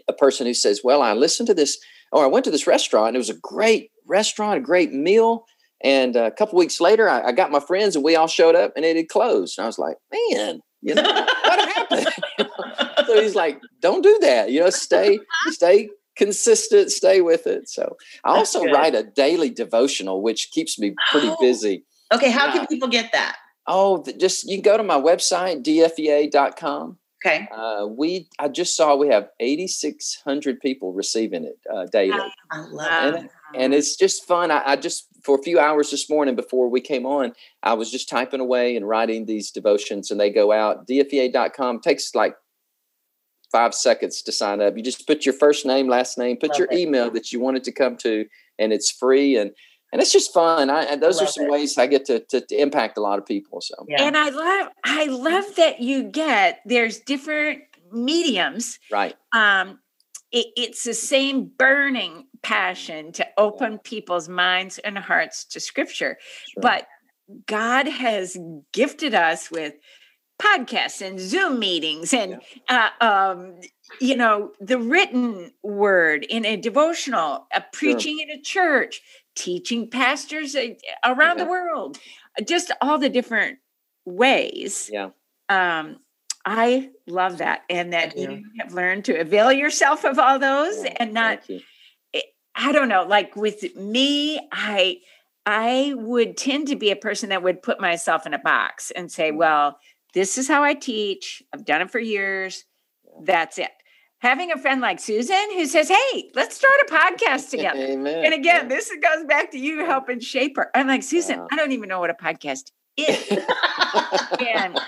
Speaker 3: a person who says, Well, I listened to this, or I went to this restaurant. it was a great restaurant, a great meal. And a couple weeks later, I, I, got my friends and we all showed up and it had closed. And I was like, Man, you know, what happened? so he's like, Don't do that. You know, stay, stay consistent, stay with it. So I also write a daily devotional, which keeps me pretty oh. busy.
Speaker 1: Okay, how can people get that?
Speaker 3: Oh, just you can go to my website, dfea.com.
Speaker 1: Okay.
Speaker 3: Uh, we I just saw we have 8,600 people receiving it uh, daily.
Speaker 1: I love
Speaker 3: it. And, it's just fun. I, I, just for a few hours this morning before we came on, I was just typing away and writing these devotions, and they go out. DFEA.com takes like five seconds to sign up. You just put your first name, last name, put love your it. email that you wanted to come to, and it's free. And and it's just fun. I, and those are some it. ways I get to, to, to impact a lot of people. So
Speaker 2: yeah. and I love I love that you get there's different mediums,
Speaker 3: right?
Speaker 2: Um, it, it's the same burning passion to open people's minds and hearts to scripture. Sure. But God has gifted us with podcasts and Zoom meetings and, yeah. uh, um, you know, the written word in a devotional, a preaching sure. in a church, teaching pastors uh, around yeah. the world, just all the different ways.
Speaker 3: Yeah.
Speaker 2: Um, I love that, and that you have learned to avail yourself of all those, yeah, and not. I don't know. Like with me, I I would tend to be a person that would put myself in a box and say, mm. "Well, this is how I teach. I've done it for years. That's it." Having a friend like Susan who says, "Hey, let's start a podcast together," Amen. and again, yeah. this goes back to you helping shape her. I'm like, Susan, wow. I don't even know what a podcast is. and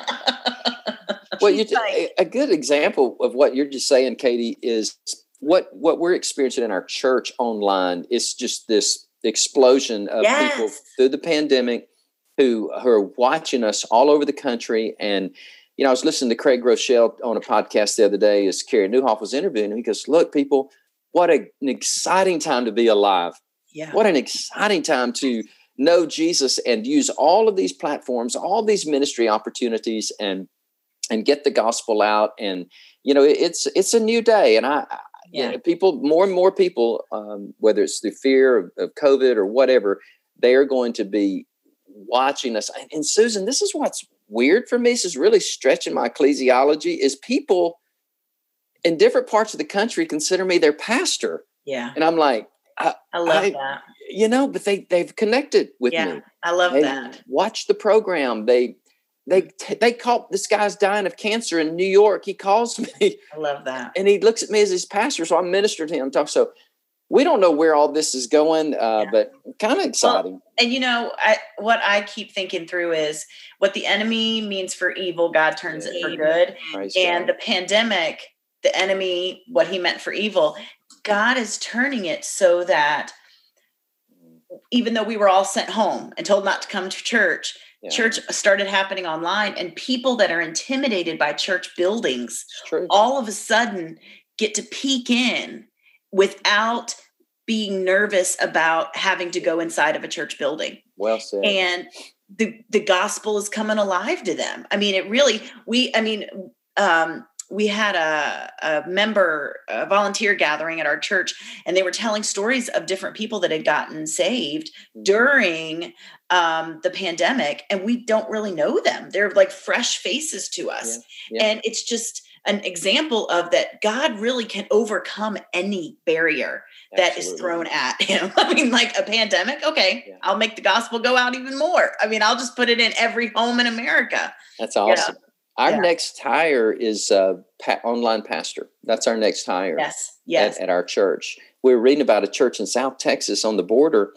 Speaker 3: well, you like, a good example of what you're just saying, Katie, is what what we're experiencing in our church online is just this explosion of yes. people through the pandemic who who are watching us all over the country. And you know, I was listening to Craig Groeschel on a podcast the other day as Carey Nieuwhof was interviewing him. He goes, "Look, people, what a, an exciting time to be alive!
Speaker 1: Yeah,
Speaker 3: what an exciting time to." know Jesus and use all of these platforms, all these ministry opportunities, and and get the gospel out and you know it's it's a new day and i yeah. You know, people more and more people um, whether it's the fear of, of, covid or whatever they are going to be watching us and, and susan this is what's weird for me this is really stretching my ecclesiology is people in different parts of the country consider me their pastor
Speaker 1: yeah
Speaker 3: and i'm like
Speaker 1: I, I love I, that.
Speaker 3: You know, but they they've connected with
Speaker 1: yeah,
Speaker 3: me.
Speaker 1: I love
Speaker 3: they
Speaker 1: that.
Speaker 3: Watch the program. They they mm. they call this guy's dying of cancer in New York. He calls
Speaker 1: me. I love that.
Speaker 3: And he looks at me as his pastor. So I ministered to him. Talk so we don't know where all this is going, uh, yeah. but kind of exciting. Well,
Speaker 1: and you know, I, what I keep thinking through is what the enemy means for evil, God turns yeah. it for good. Praise and God. the pandemic, the enemy, what he meant for evil, God is turning it so that even though we were all sent home and told not to come to church, yeah. church started happening online and people that are intimidated by church buildings all of a sudden get to peek in without being nervous about having to go inside of a church building.
Speaker 3: Well said.
Speaker 1: And the the gospel is coming alive to them. I mean it really we i mean um we had a, a member a volunteer gathering at our church and they were telling stories of different people that had gotten saved mm. during um, the pandemic and we don't really know them. They're like fresh faces to us. Yeah, yeah. and it's just an example of that god really can overcome any barrier that Absolutely. is thrown at him i mean like a pandemic okay yeah. i'll make the gospel go out even more i mean i'll just put it in every home in america
Speaker 3: that's awesome you know? Our yeah. next hire is uh, pa- online pastor. That's our next hire.
Speaker 1: Yes, yes.
Speaker 3: At, at, our church, we were reading about a church in South Texas on the border.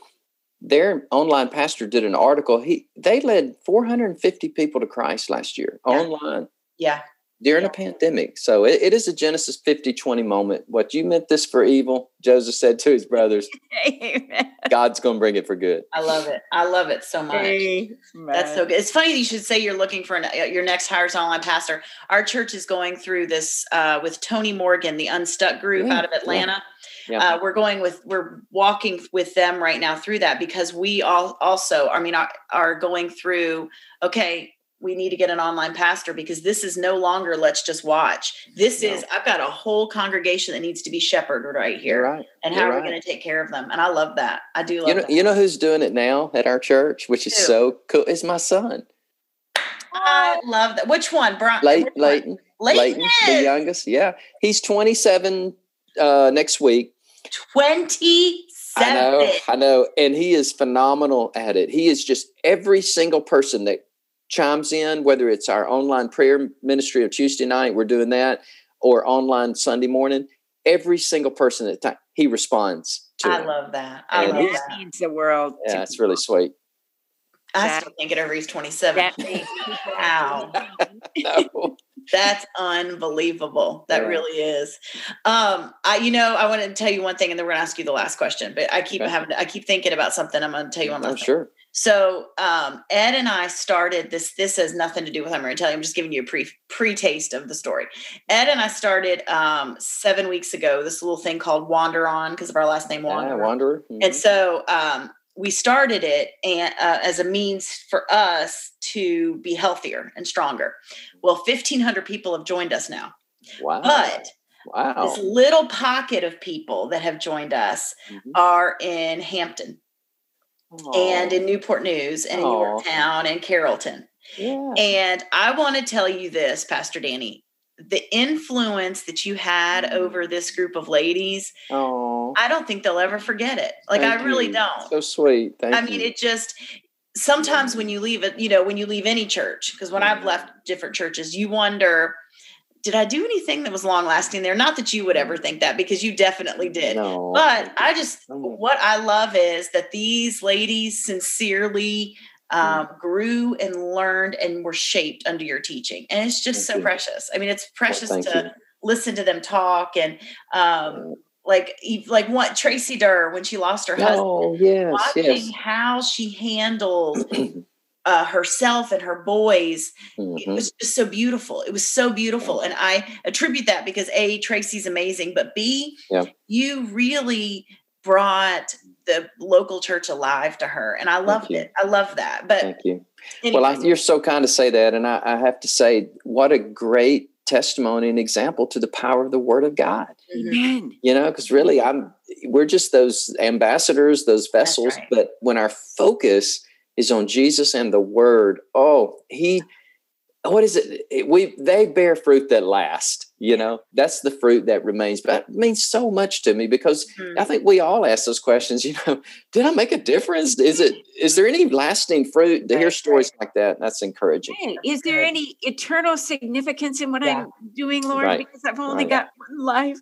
Speaker 3: Their online pastor did an article. He they led 450 people to Christ last year yeah. online.
Speaker 1: Yeah,
Speaker 3: during a pandemic. So it, it is a Genesis 50 20 moment. What you meant this for evil, Joseph said to his brothers, God's going to bring it for good.
Speaker 1: I love it. I love it so much. Amen. That's so good. It's funny you should say you're looking for an, uh, your next hires online pastor. Our church is going through this uh, with Tony Morgan, the Unstuck group yeah, out of Atlanta. Yeah. Uh, we're going with we're walking with them right now through that because we all also i mean are, are going through okay we need to get an online pastor because this is no longer let's just watch. This no. is I've got a whole congregation that needs to be shepherded right here.
Speaker 3: You're right.
Speaker 1: And how You're are we going to take care of them? And I love that. I do love
Speaker 3: you know,
Speaker 1: that.
Speaker 3: You know who's doing it now at our church, which is Who? so cool. is my son.
Speaker 1: I love that. Which one? Brian?
Speaker 3: Lay- Leighton.
Speaker 1: Leighton.
Speaker 3: Leighton, the youngest. Yeah. He's 27 uh, next week.
Speaker 1: 27.
Speaker 3: I know, I know. And he is phenomenal at it. He is just every single person that chimes in, whether it's our online prayer ministry of Tuesday night, we're doing that, or online Sunday morning. Every single person at the time, he responds. To
Speaker 1: I love that. I and love
Speaker 2: that. means the world.
Speaker 3: Yeah, it's really sweet.
Speaker 1: I that, still think it over he's 27. Wow. no. That's unbelievable. That yeah. really is. Um, I, you know, I want to tell you one thing, and then we're gonna ask you the last question. But I keep okay. having, to, I keep thinking about something. I'm gonna tell you one last.
Speaker 3: Oh, sure.
Speaker 1: So um, Ed and I started this. This has nothing to do with I'm going to tell you. I'm just giving you a pre pre taste of the story. Ed and I started um, seven weeks ago. This little thing called Wander On because of our last name Wander.
Speaker 3: Yeah, Wanderer. Mm-hmm.
Speaker 1: And so um, we started it and uh, as a means for us to be healthier and stronger. Well, 1,500 people have joined us now.
Speaker 3: Wow.
Speaker 1: But
Speaker 3: wow.
Speaker 1: this little pocket of people that have joined us
Speaker 3: Mhm.
Speaker 1: are in Hampton and in Newport News and in
Speaker 3: Aw.
Speaker 1: Yorktown and Carrollton.
Speaker 3: yeah.
Speaker 1: And I want to tell you this, Pastor Danny, the influence that you had
Speaker 3: Mm.
Speaker 1: over this group of ladies,
Speaker 3: Oh,
Speaker 1: I don't think they'll ever forget it. Like
Speaker 3: thank
Speaker 1: I really
Speaker 3: you.
Speaker 1: don't.
Speaker 3: So sweet. Thank
Speaker 1: I mean, it just sometimes when you leave it, you know, when you leave any church, because when I've
Speaker 3: Mhm.
Speaker 1: left different churches, you wonder, did I do anything that was long lasting there? Not that you would ever think that, because you definitely did.
Speaker 3: No.
Speaker 1: But I just, what I love is that these ladies sincerely um, grew and learned and were shaped under your teaching. And it's just
Speaker 3: Thank
Speaker 1: so
Speaker 3: you.
Speaker 1: precious. I mean, it's precious
Speaker 3: thank
Speaker 1: to
Speaker 3: you.
Speaker 1: listen to them talk and, um, like, e- like what Tracy Durr, when she lost her husband,
Speaker 3: Oh yes,
Speaker 1: watching
Speaker 3: yes.
Speaker 1: how she handled uh, herself and her boys it
Speaker 3: Mhm.
Speaker 1: was just so beautiful it was so beautiful and i attribute that because a tracy's amazing but b
Speaker 3: Yeah.
Speaker 1: you really brought the local church alive to her and i loved it i love that but
Speaker 3: Thank you.
Speaker 1: anyway,
Speaker 3: Well, I, you're so kind to say that, and I, I have to say, what a great testimony and example to the power of the Word of God.
Speaker 1: mhm.
Speaker 2: Amen.
Speaker 3: You know, because really, I'm we're just those ambassadors, those vessels.
Speaker 1: right.
Speaker 3: But when our focus is on Jesus and the Word, oh, He, what is it? It- We they bear fruit that last. You know, that's the fruit that remains. But it means so much to me because
Speaker 1: Mhm.
Speaker 3: I think we all ask those questions. You know, did I make a difference? Is it? Is there any lasting fruit? To hear
Speaker 1: Right,
Speaker 3: stories like that, that's encouraging.
Speaker 2: Hey, is there
Speaker 1: Right.
Speaker 2: any eternal significance in what
Speaker 1: Yeah.
Speaker 2: I'm doing, Lord?
Speaker 3: Right.
Speaker 2: Because I've only
Speaker 3: Right.
Speaker 2: got one life.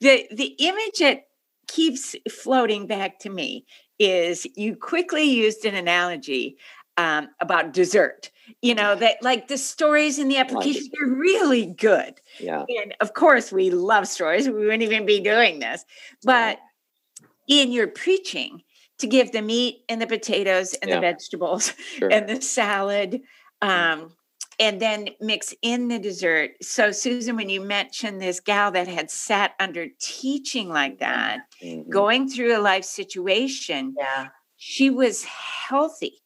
Speaker 2: The the image that keeps floating back to me is you quickly used an analogy um, about dessert. You know that like the stories in the application are really good,
Speaker 3: Yeah.
Speaker 2: and of course we love stories. We wouldn't even be doing this, but in your preaching, to give the meat and the potatoes and
Speaker 3: Yeah.
Speaker 2: the vegetables
Speaker 3: Sure.
Speaker 2: and the salad um, and then mix in the dessert so susan when you mentioned this gal that had sat under teaching like that
Speaker 3: Mhm.
Speaker 2: going through a life situation
Speaker 1: yeah
Speaker 2: she was healthy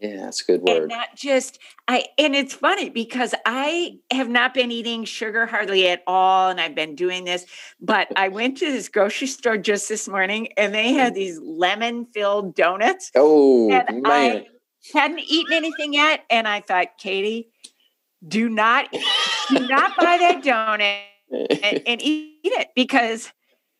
Speaker 3: Yeah, that's a good
Speaker 2: and
Speaker 3: word.
Speaker 2: not just i and it's funny because i have not been eating sugar hardly at all and i've been doing this but i went to this grocery store just this morning and they had these lemon filled donuts
Speaker 3: Oh
Speaker 2: and
Speaker 3: man.
Speaker 2: I hadn't eaten anything yet, and I thought, Katie, do not do not buy that donut and, and eat it because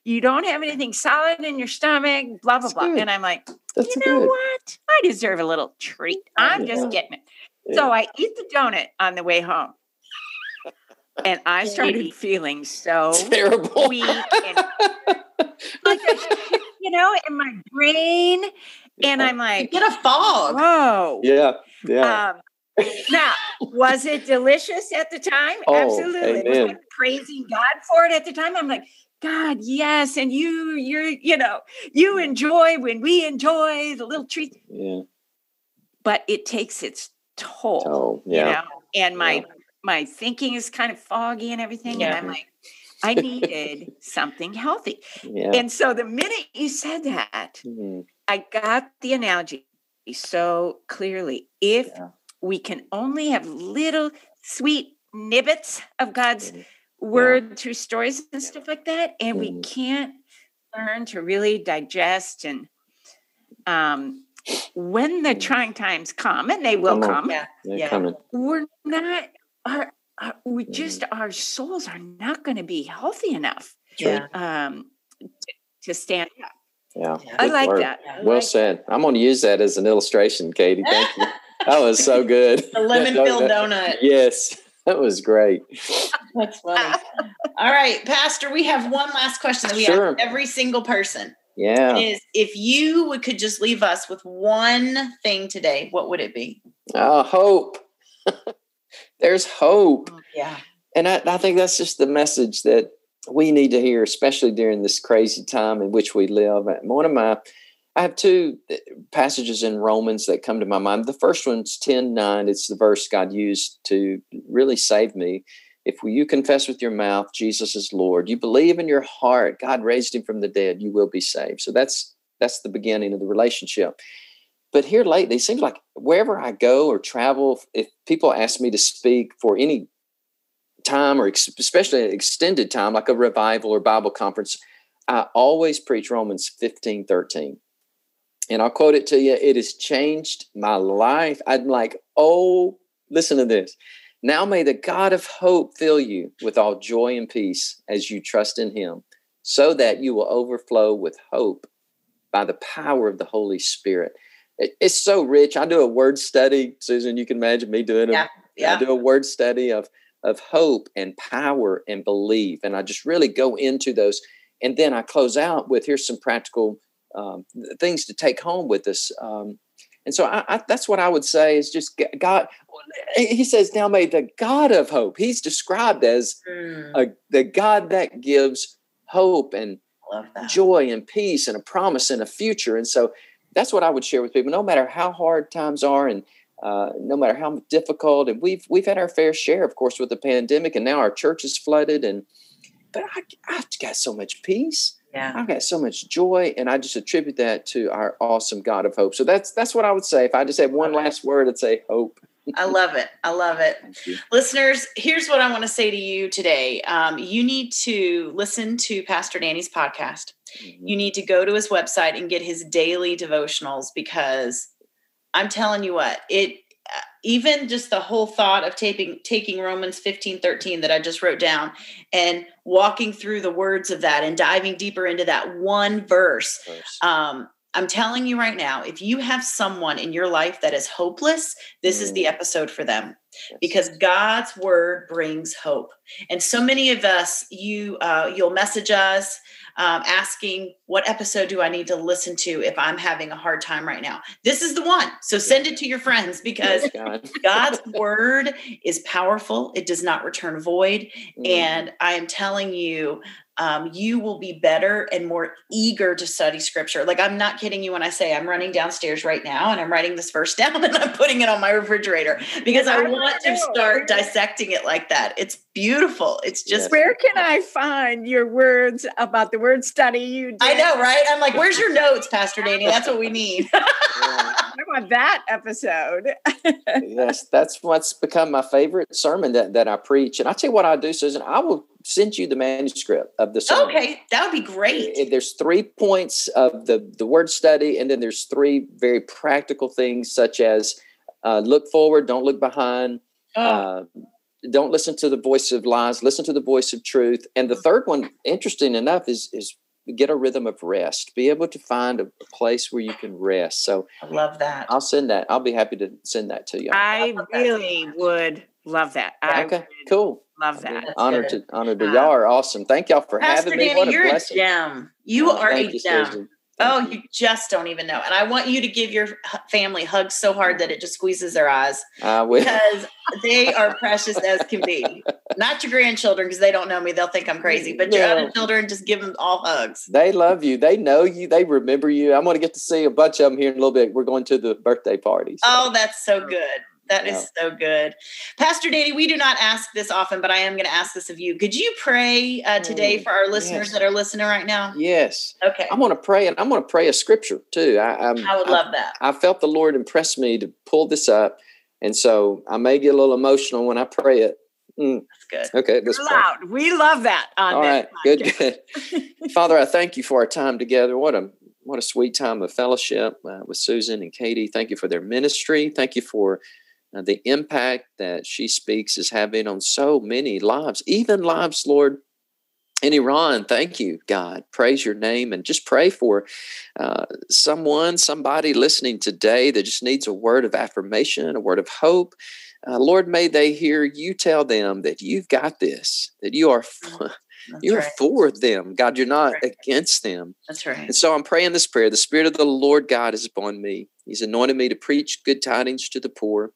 Speaker 2: you don't have anything solid in your stomach. Blah blah
Speaker 3: That's
Speaker 2: blah.
Speaker 3: good.
Speaker 2: And I'm like,
Speaker 3: that's
Speaker 2: you know
Speaker 3: good.
Speaker 2: what? I deserve a little treat. I'm
Speaker 3: Yeah.
Speaker 2: just getting it.
Speaker 3: Yeah.
Speaker 2: So I eat the donut on the way home, and I started feeling so
Speaker 3: Terrible.
Speaker 2: weak and like you know, in my brain, and I'm
Speaker 1: you
Speaker 2: like,
Speaker 1: get a fog
Speaker 2: whoa.
Speaker 3: yeah, yeah.
Speaker 2: Um, now, was it delicious at the time?
Speaker 3: Oh,
Speaker 2: Absolutely. Was I
Speaker 3: amen.
Speaker 2: praising God for it at the time? I'm like, God, yes, and you, you're, you know, you enjoy when we enjoy the little treats,
Speaker 3: yeah.
Speaker 2: but it takes its toll,
Speaker 3: Oh,
Speaker 2: you
Speaker 3: yeah.
Speaker 2: know. And my
Speaker 3: Yeah.
Speaker 2: my thinking is kind of foggy and everything, and
Speaker 1: Yeah.
Speaker 2: I'm like, I needed something healthy.
Speaker 3: Yeah.
Speaker 2: And so the minute you said that,
Speaker 3: Mhm.
Speaker 2: I got the analogy so clearly. If
Speaker 3: Yeah.
Speaker 2: we can only have little sweet nibbits of God's
Speaker 3: Mhm.
Speaker 2: word through stories and stuff like that, and we
Speaker 3: Mhm.
Speaker 2: can't learn to really digest and um, when the
Speaker 3: Mhm.
Speaker 2: trying times come, and they will
Speaker 3: Come
Speaker 2: come,
Speaker 1: yeah Yeah.
Speaker 2: we're not. Our, our, we
Speaker 3: Mm-hmm.
Speaker 2: just our souls are not going to be healthy enough
Speaker 1: yeah
Speaker 2: um, to, to stand up.
Speaker 3: Yeah.
Speaker 1: Yeah.
Speaker 2: I like
Speaker 3: word.
Speaker 2: that.
Speaker 1: I
Speaker 3: Well
Speaker 1: like
Speaker 3: said. I'm going to use that as an illustration, Katie. Thank you. That was so good.
Speaker 1: the lemon filled donut
Speaker 3: Yes, that was great.
Speaker 1: That's funny. All right, Pastor, we have one last question that we
Speaker 3: Sure.
Speaker 1: ask every single person.
Speaker 3: Yeah.
Speaker 1: Is if you would could just leave us with one thing today, what would it be?
Speaker 3: Oh, hope. There's hope.
Speaker 1: Oh, yeah.
Speaker 3: And I, I think that's just the message that we need to hear, especially during this crazy time in which we live. One of my, I have two uh, passages in Romans that come to my mind. The first one's 10 9. It's the verse God used to really save me. If you confess with your mouth Jesus is Lord, you believe in your heart God raised him from the dead, you will be saved. So that's that's the beginning of the relationship. But here lately, it seems like wherever I go or travel, if people ask me to speak for any time or especially an extended time, like a revival or Bible conference, I always preach Romans 15 13 and I'll quote it to you. It has changed my life. I'm like, oh, listen to this. Now may the God of hope fill you with all joy and peace as you trust in him, so that you will overflow with hope by the power of the Holy Spirit. It's so rich. I do a word study, Susan. You can imagine me doing it. Yeah, yeah. I do a word study of of hope and power and belief, and I just really go into those. And then I close out with here's some practical um, things to take home with us. Um, and so I, I, that's what I would say is just God. He says, "Now may the God of hope." He's described as mm. a, the God that gives hope and joy and peace and a promise and a future. And so that's what I would share with people. No matter how hard times are, and uh, no matter how difficult, and we've we've had our fair share, of course, with the pandemic, and now our church is flooded. And but I, I've got so much peace yeah. I've got so much joy, and I just attribute that to our awesome God of hope. So that's that's what I would say. If I just had one last word, I'd say hope.
Speaker 1: I love it. I love it. Listeners, here's what I want to say to you today. Um, you need to listen to Pastor Danny's podcast. Mm-hmm. You need to go to his website and get his daily devotionals because I'm telling you what, it even just the whole thought of taking taking Romans 15 13 that I just wrote down and walking through the words of that and diving deeper into that one verse. Um, I'm telling you right now, if you have someone in your life that is hopeless, this mm. is the mm. episode for them. Because God's word brings hope. And so many of us, you uh, you'll message us um, asking what episode do I need to listen to if I'm having a hard time right now. This is the one. So send it to your friends because God's word is powerful. It does not return void. Mm. And I am telling you, um, you will be better and more eager to study scripture. Like, I'm not kidding you when I say I'm running downstairs right now and I'm writing this verse down and I'm putting it on my refrigerator because I, I want to start dissecting it like that. It's beautiful. It's just.
Speaker 2: Where can I find your words about the word study you did?
Speaker 1: I know, right? I'm like, where's your notes, Pastor Danny? That's what we need.
Speaker 2: I want that episode.
Speaker 3: yes, that's what's become my favorite sermon that, that I preach. And I tell you what I do, Susan, I will send you the manuscript of the sermon.
Speaker 1: Okay, that would be great.
Speaker 3: There's three points of the the word study, and then there's three very practical things, such as uh, look forward, don't look behind. Oh. Uh, don't listen to the voice of lies. Listen to the voice of truth. And the third one, interesting enough, is is get a rhythm of rest. Be able to find a place where you can rest. So
Speaker 1: I love that.
Speaker 3: I'll send that. I'll be happy to send that to you.
Speaker 2: I, I really would love that.
Speaker 3: I okay, cool.
Speaker 2: Love that.
Speaker 3: Honored to honored to uh, y'all are awesome. Thank y'all for Pastor having me.
Speaker 1: Danny, what a you're blessing. a gem. You are a gem. Oh, you just don't even know. And I want you to give your family hugs so hard that it just squeezes their eyes.
Speaker 3: I will.
Speaker 1: Because they are precious as can be. Not your grandchildren, because they don't know me. They'll think I'm crazy. But your other children, just give them all hugs.
Speaker 3: They love you. They know you. They remember you. I'm going to get to see a bunch of them here in a little bit. We're going to the birthday party.
Speaker 1: So. Oh, that's so good. That yeah. is so good. Pastor Danny, we do not ask this often, but I am going to ask this of you. Could you pray uh, today mm, for our listeners yes. that are listening right now?
Speaker 3: Yes.
Speaker 1: Okay.
Speaker 3: I'm going to pray, and I'm going to pray a scripture too. I,
Speaker 1: I'm, i would love that.
Speaker 3: I felt the Lord impress me to pull this up, and so I may get a little emotional when I pray it.
Speaker 1: Mm. That's good.
Speaker 3: Okay,
Speaker 2: let's loud. We love that.
Speaker 3: All right, good, good. Father, I thank you for our time together. What a what a sweet time of fellowship uh, with Susan and Katie. Thank you for their ministry. Thank you for uh, the impact that she speaks is having on so many lives, even lives, Lord, in Iran. Thank you, God. Praise your name and just pray for uh, someone, somebody listening today that just needs a word of affirmation, a word of hope. Uh, Lord, may they hear you tell them that you've got this, that you are. Mm, you're right. for them, God. You're not right. against them.
Speaker 1: That's right.
Speaker 3: And so I'm praying this prayer. The Spirit of the Lord God is upon me. He's anointed me to preach good tidings to the poor.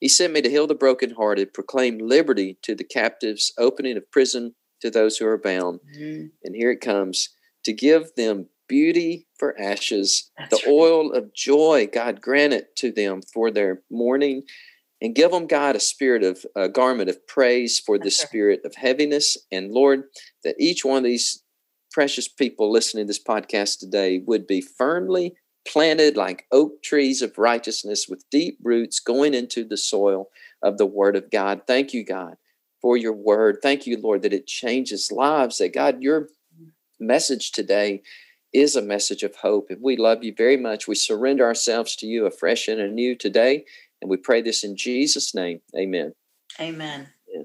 Speaker 3: He sent me to heal the brokenhearted, proclaim liberty to the captives, opening of prison to those who are bound. Mm-hmm. And here it comes to give them beauty for ashes,
Speaker 1: That's
Speaker 3: the
Speaker 1: right.
Speaker 3: oil of joy. God grant it to them for their mourning, and give them, God, a spirit of a garment of praise for the spirit of heaviness. And Lord, that each one of these precious people listening to this podcast today would be firmly planted like oak trees of righteousness with deep roots going into the soil of the Word of God. Thank you, God, for your Word. Thank you, Lord, that it changes lives. That God, your message today is a message of hope. And we love you very much. We surrender ourselves to you afresh and anew today. And we pray this in Jesus' name. Amen.
Speaker 1: Amen.
Speaker 3: Yeah.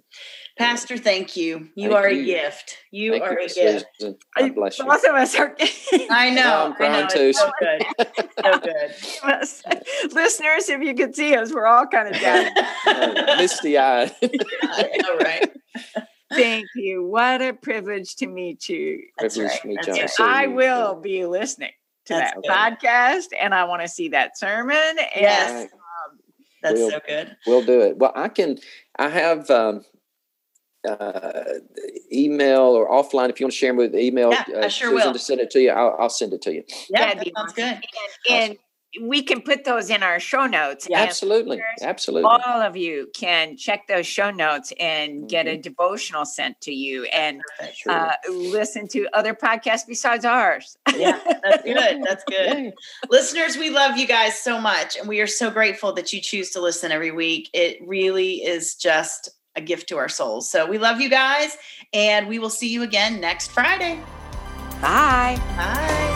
Speaker 1: Pastor, thank you. You
Speaker 3: Thank
Speaker 1: are
Speaker 3: you.
Speaker 1: a gift. You
Speaker 3: Thank
Speaker 1: are
Speaker 3: you,
Speaker 1: a gift.
Speaker 3: Susan. God bless you.
Speaker 2: Both of us are.
Speaker 1: I know.
Speaker 3: I'm crying
Speaker 1: I know.
Speaker 3: too.
Speaker 1: So good. So good.
Speaker 2: Listeners, if you could see us, we're all kind of down.
Speaker 3: Misty eyed.
Speaker 1: all right.
Speaker 2: Thank you. What a privilege to meet you.
Speaker 1: That's
Speaker 3: Privilege
Speaker 1: right.
Speaker 3: to meet
Speaker 1: That's
Speaker 3: you.
Speaker 1: right.
Speaker 2: I will be listening to
Speaker 1: That's
Speaker 2: that
Speaker 1: good.
Speaker 2: podcast and I want to see that sermon. And
Speaker 1: Yes.
Speaker 3: Right.
Speaker 1: That's
Speaker 3: We'll-
Speaker 1: so good.
Speaker 3: We'll do it. Well, I can. I have um, uh, email or offline. If you want to share them with email,
Speaker 1: Yeah, I
Speaker 3: uh,
Speaker 1: sure
Speaker 3: Susan
Speaker 1: will.
Speaker 3: to send it to you. I'll, I'll send it to you.
Speaker 1: Yeah,
Speaker 2: That'd
Speaker 1: that
Speaker 2: be
Speaker 1: sounds
Speaker 2: awesome.
Speaker 1: good.
Speaker 2: and we can put those in our show notes.
Speaker 1: Yeah.
Speaker 3: Absolutely, absolutely.
Speaker 2: All of you can check those show notes and get
Speaker 3: Mm-hmm.
Speaker 2: a devotional sent to you and
Speaker 3: Sure.
Speaker 2: uh, listen to other podcasts besides ours.
Speaker 1: Yeah, that's good. That's good.
Speaker 3: Yay.
Speaker 1: Listeners, we love you guys so much, and we are so grateful that you choose to listen every week. It really is just a gift to our souls. So we love you guys, and we will see you again next Friday.
Speaker 2: Bye.
Speaker 1: Bye.